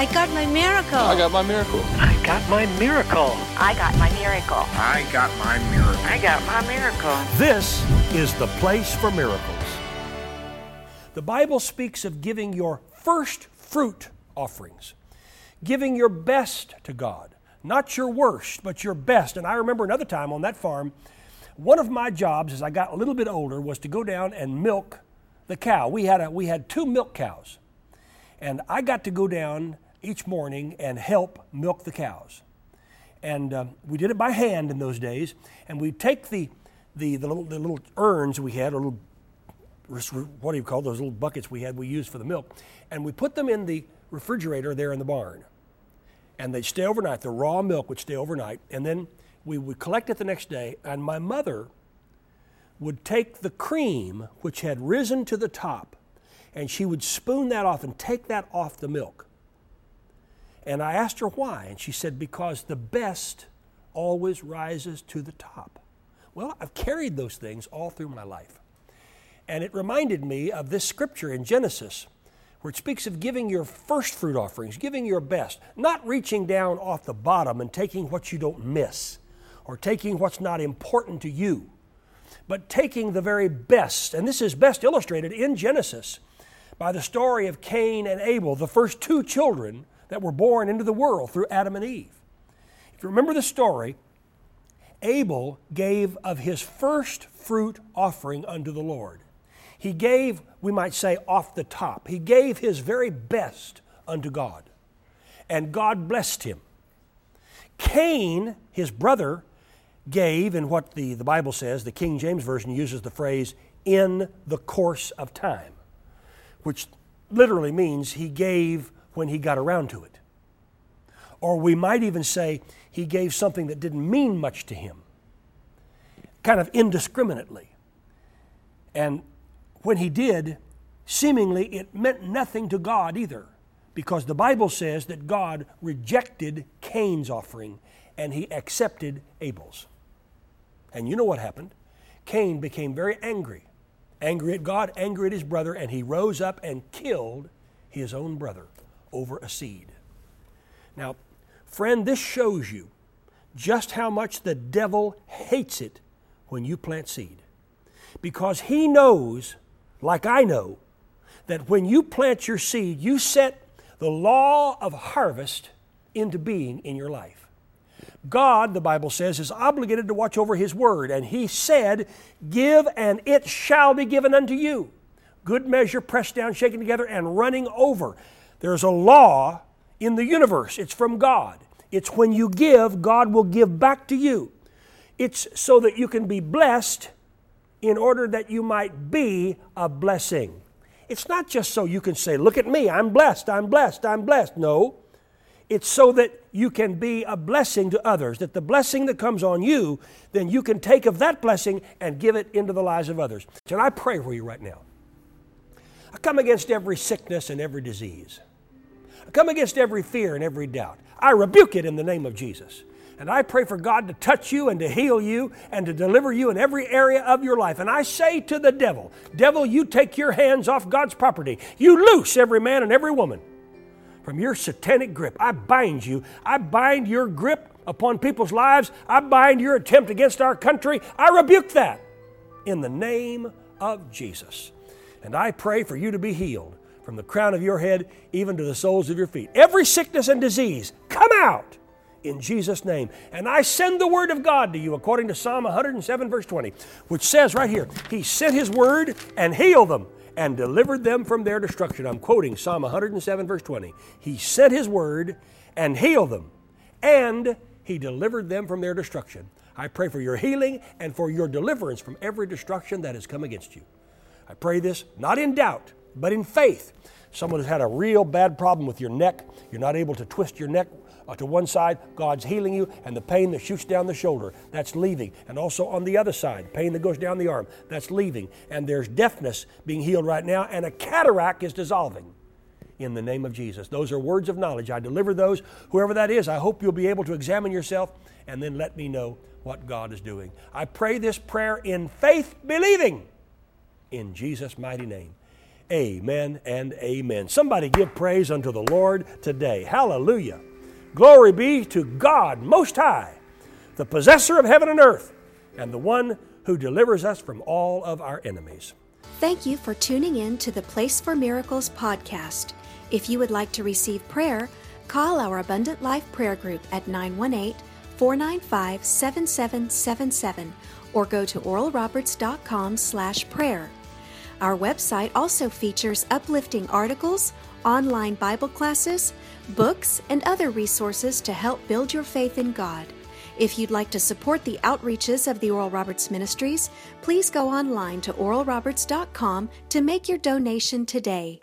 I got my miracle. I got my miracle. I got my miracle. I got my miracle. I got my miracle. I got my miracle. This is the place for miracles. The Bible speaks of giving your first fruit offerings, giving your best to God, not your worst, but your best. And I remember another time on that farm, one of my jobs as I got a little bit older was to go down and milk the cow. We had, a, we had two milk cows, and I got to go down each morning and help milk the cows. And uh, we did it by hand in those days, and we'd take the, the, the, little, the little urns we had, or little what do you call those little buckets we had we used for the milk and we put them in the refrigerator there in the barn and they'd stay overnight the raw milk would stay overnight and then we would collect it the next day and my mother would take the cream which had risen to the top and she would spoon that off and take that off the milk and i asked her why and she said because the best always rises to the top well i've carried those things all through my life and it reminded me of this scripture in Genesis where it speaks of giving your first fruit offerings, giving your best, not reaching down off the bottom and taking what you don't miss or taking what's not important to you, but taking the very best. And this is best illustrated in Genesis by the story of Cain and Abel, the first two children that were born into the world through Adam and Eve. If you remember the story, Abel gave of his first fruit offering unto the Lord. He gave, we might say, off the top. He gave his very best unto God. And God blessed him. Cain, his brother, gave in what the, the Bible says, the King James Version uses the phrase, in the course of time, which literally means he gave when he got around to it. Or we might even say he gave something that didn't mean much to him, kind of indiscriminately. And when he did, seemingly it meant nothing to God either, because the Bible says that God rejected Cain's offering and he accepted Abel's. And you know what happened? Cain became very angry, angry at God, angry at his brother, and he rose up and killed his own brother over a seed. Now, friend, this shows you just how much the devil hates it when you plant seed. Because he knows like I know, that when you plant your seed, you set the law of harvest into being in your life. God, the Bible says, is obligated to watch over His word, and He said, Give and it shall be given unto you. Good measure, pressed down, shaken together, and running over. There's a law in the universe, it's from God. It's when you give, God will give back to you. It's so that you can be blessed in order that you might be a blessing. It's not just so you can say, Look at me, I'm blessed, I'm blessed, I'm blessed. No. It's so that you can be a blessing to others, that the blessing that comes on you, then you can take of that blessing and give it into the lives of others. And I pray for you right now. I come against every sickness and every disease. I come against every fear and every doubt. I rebuke it in the name of Jesus. And I pray for God to touch you and to heal you and to deliver you in every area of your life. And I say to the devil, Devil, you take your hands off God's property. You loose every man and every woman from your satanic grip. I bind you. I bind your grip upon people's lives. I bind your attempt against our country. I rebuke that in the name of Jesus. And I pray for you to be healed from the crown of your head even to the soles of your feet. Every sickness and disease, come out in Jesus' name. And I send the word of God to you according to Psalm 107, verse 20, which says right here, He sent His word and healed them and delivered them from their destruction. I'm quoting Psalm 107, verse 20. He sent His word and healed them, and He delivered them from their destruction. I pray for your healing and for your deliverance from every destruction that has come against you. I pray this not in doubt, but in faith. Someone has had a real bad problem with your neck. You're not able to twist your neck uh, to one side, God's healing you, and the pain that shoots down the shoulder, that's leaving. And also on the other side, pain that goes down the arm, that's leaving. And there's deafness being healed right now, and a cataract is dissolving in the name of Jesus. Those are words of knowledge. I deliver those. Whoever that is, I hope you'll be able to examine yourself and then let me know what God is doing. I pray this prayer in faith, believing in Jesus' mighty name. Amen and amen. Somebody give praise unto the Lord today. Hallelujah. Glory be to God Most High, the possessor of heaven and earth, and the one who delivers us from all of our enemies. Thank you for tuning in to the Place for Miracles podcast. If you would like to receive prayer, call our Abundant Life Prayer Group at 918 495 7777 or go to oralroberts.com slash prayer. Our website also features uplifting articles, online Bible classes, books, and other resources to help build your faith in God. If you'd like to support the outreaches of the Oral Roberts Ministries, please go online to oralroberts.com to make your donation today.